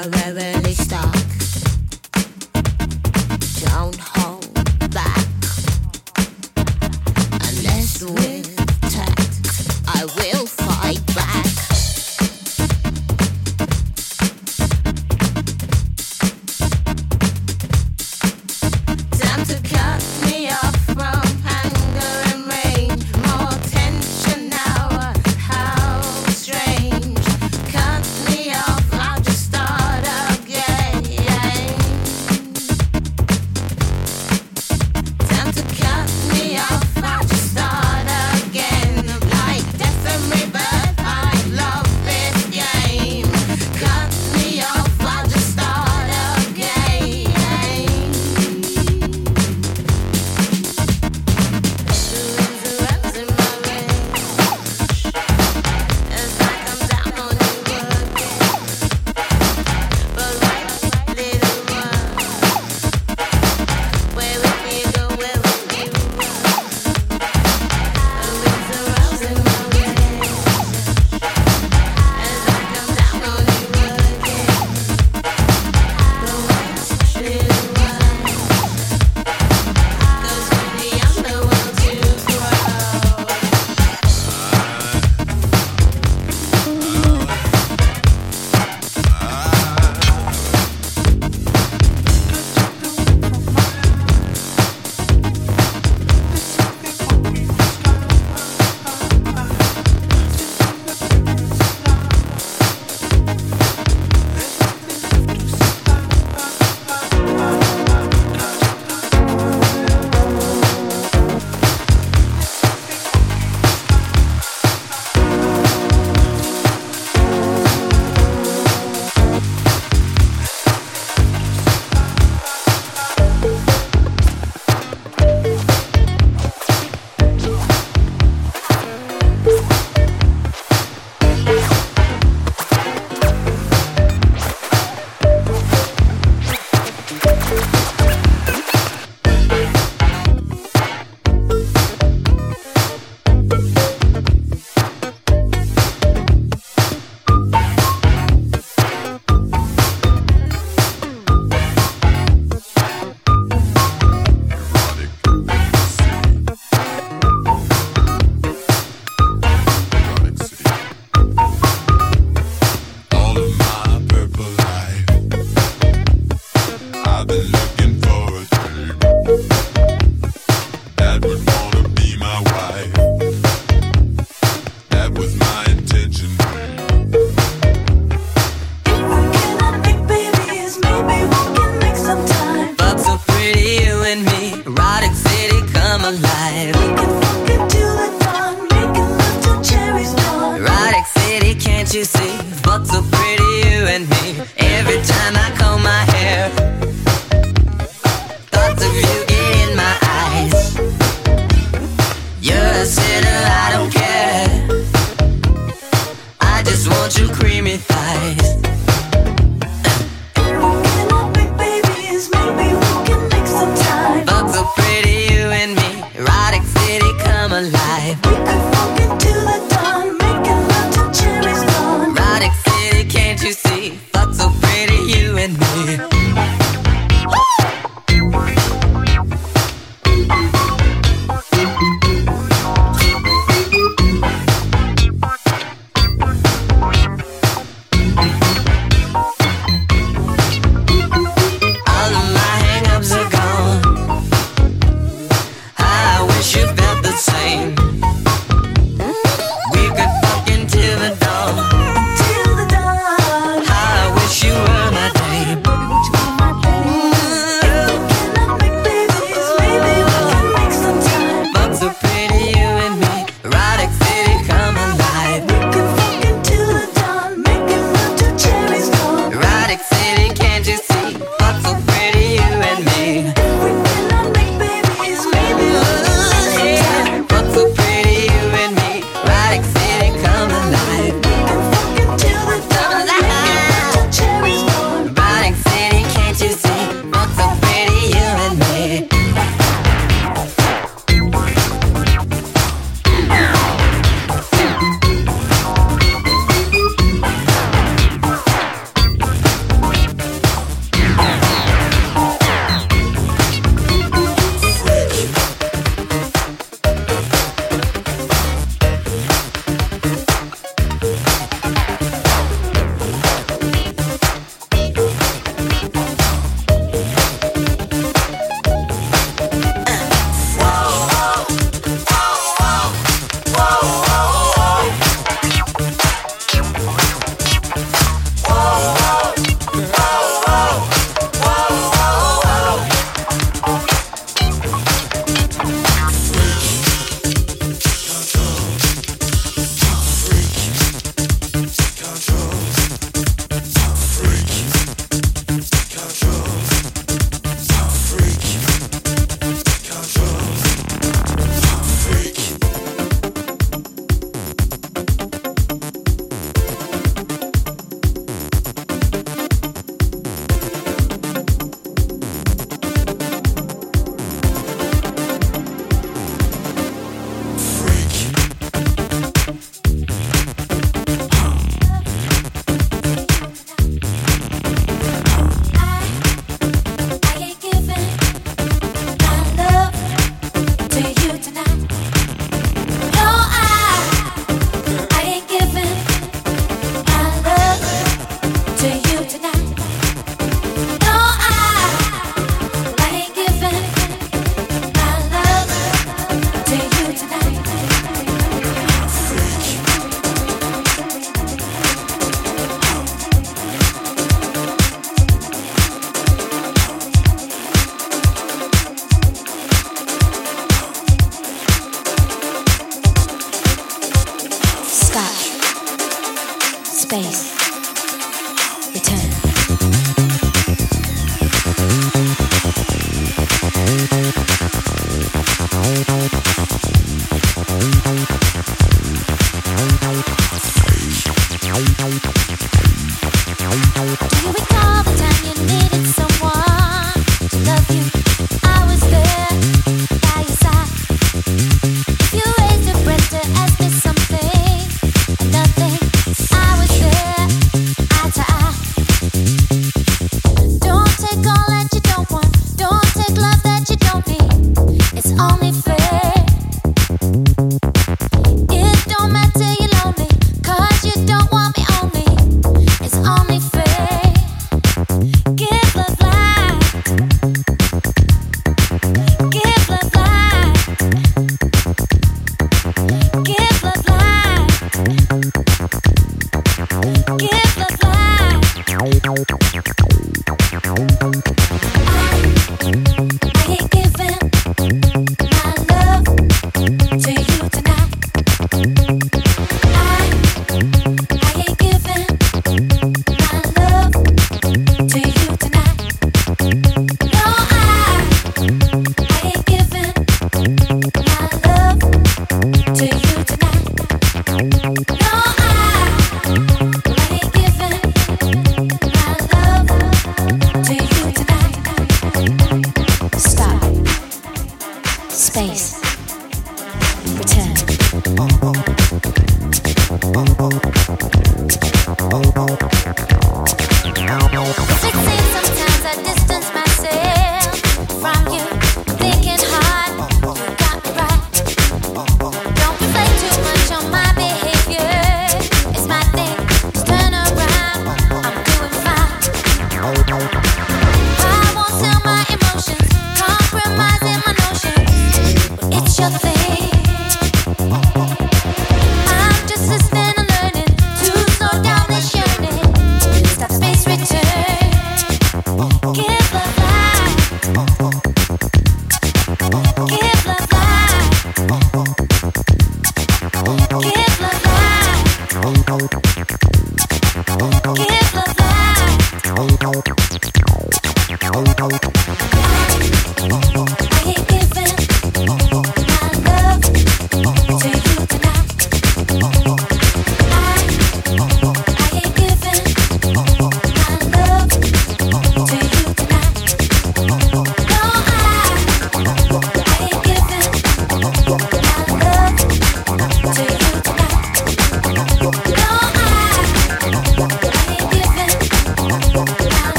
I'll rarely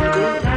good.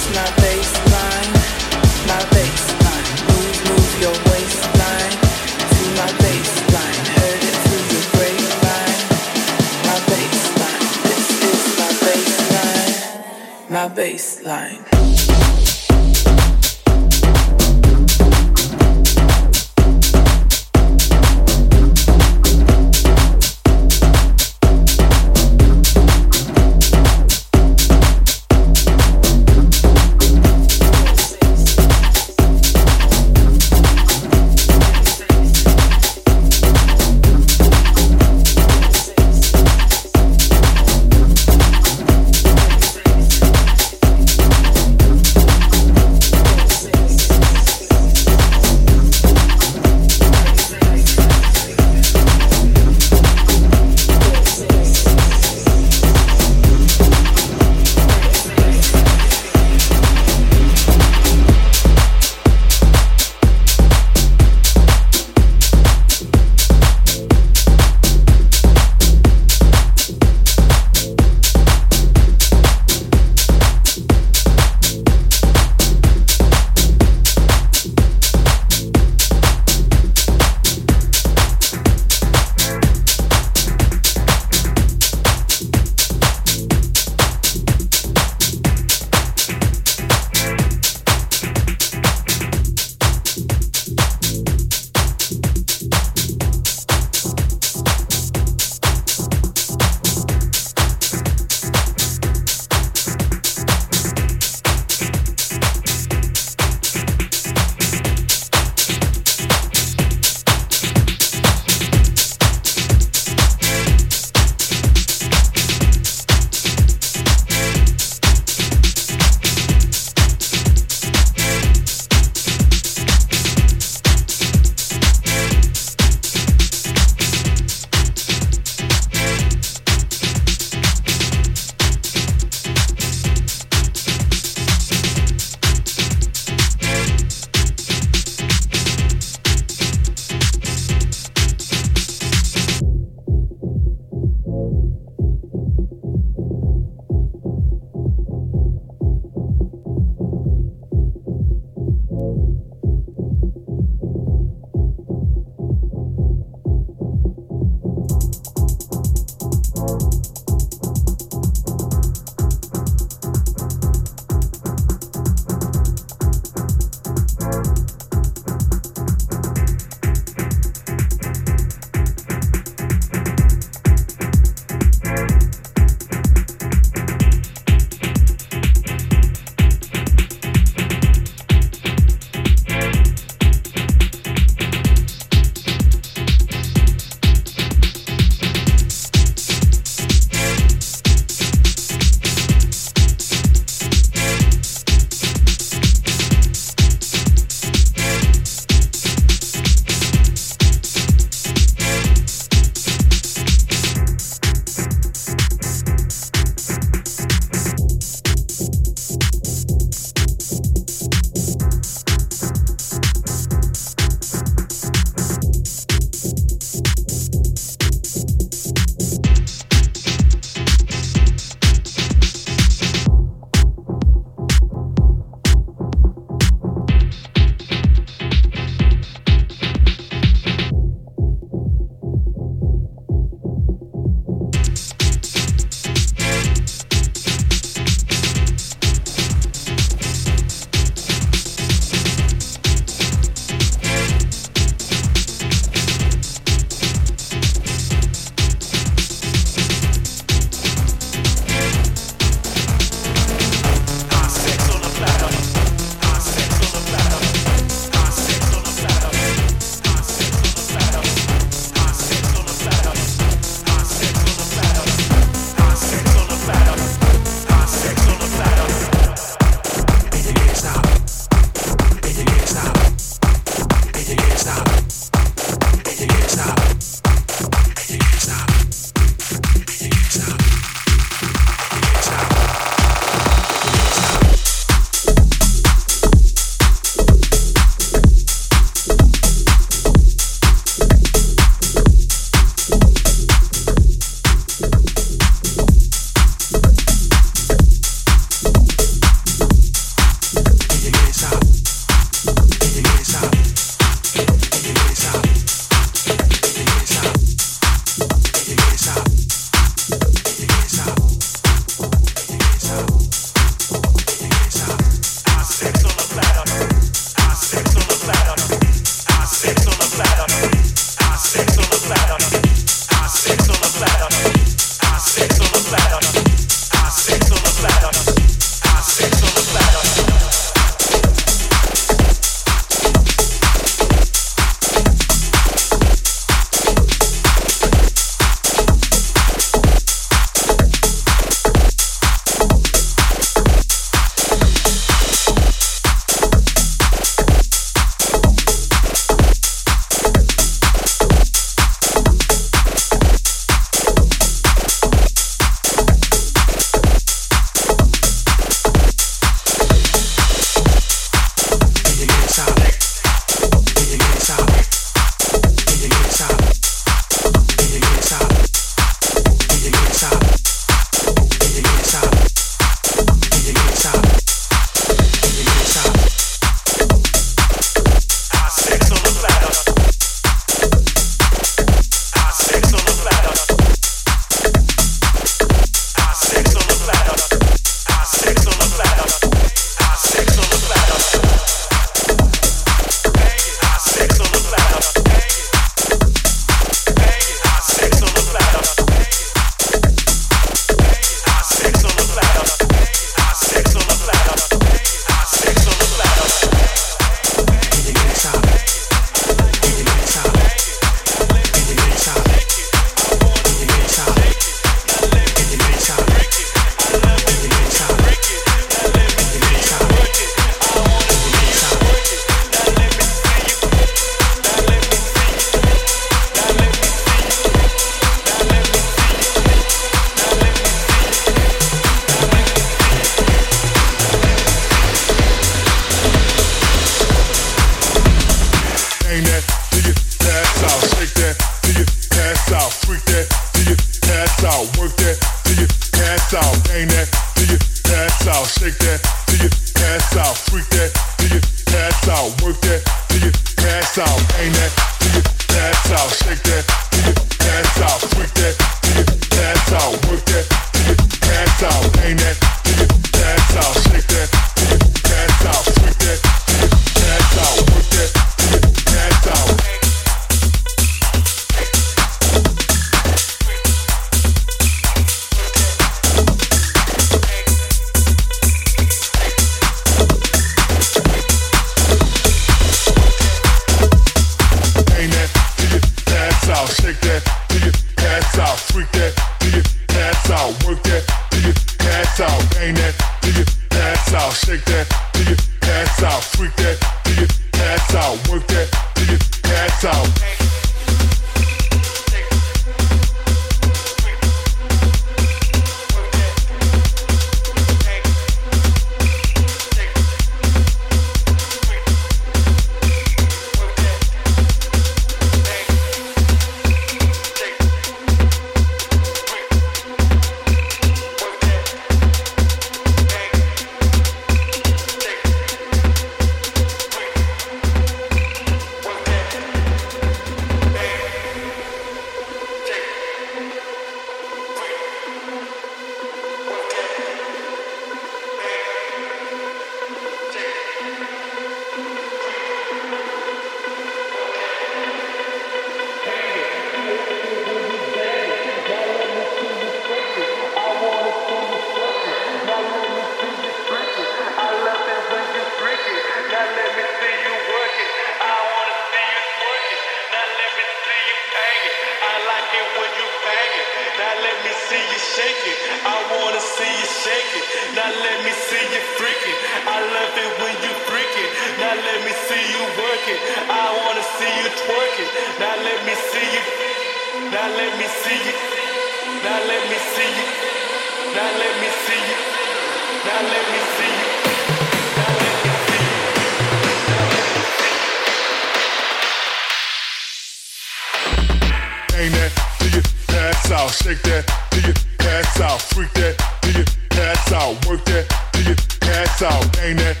shake that do you pass out, freak that do you pass out, work that do you pass out, bang that.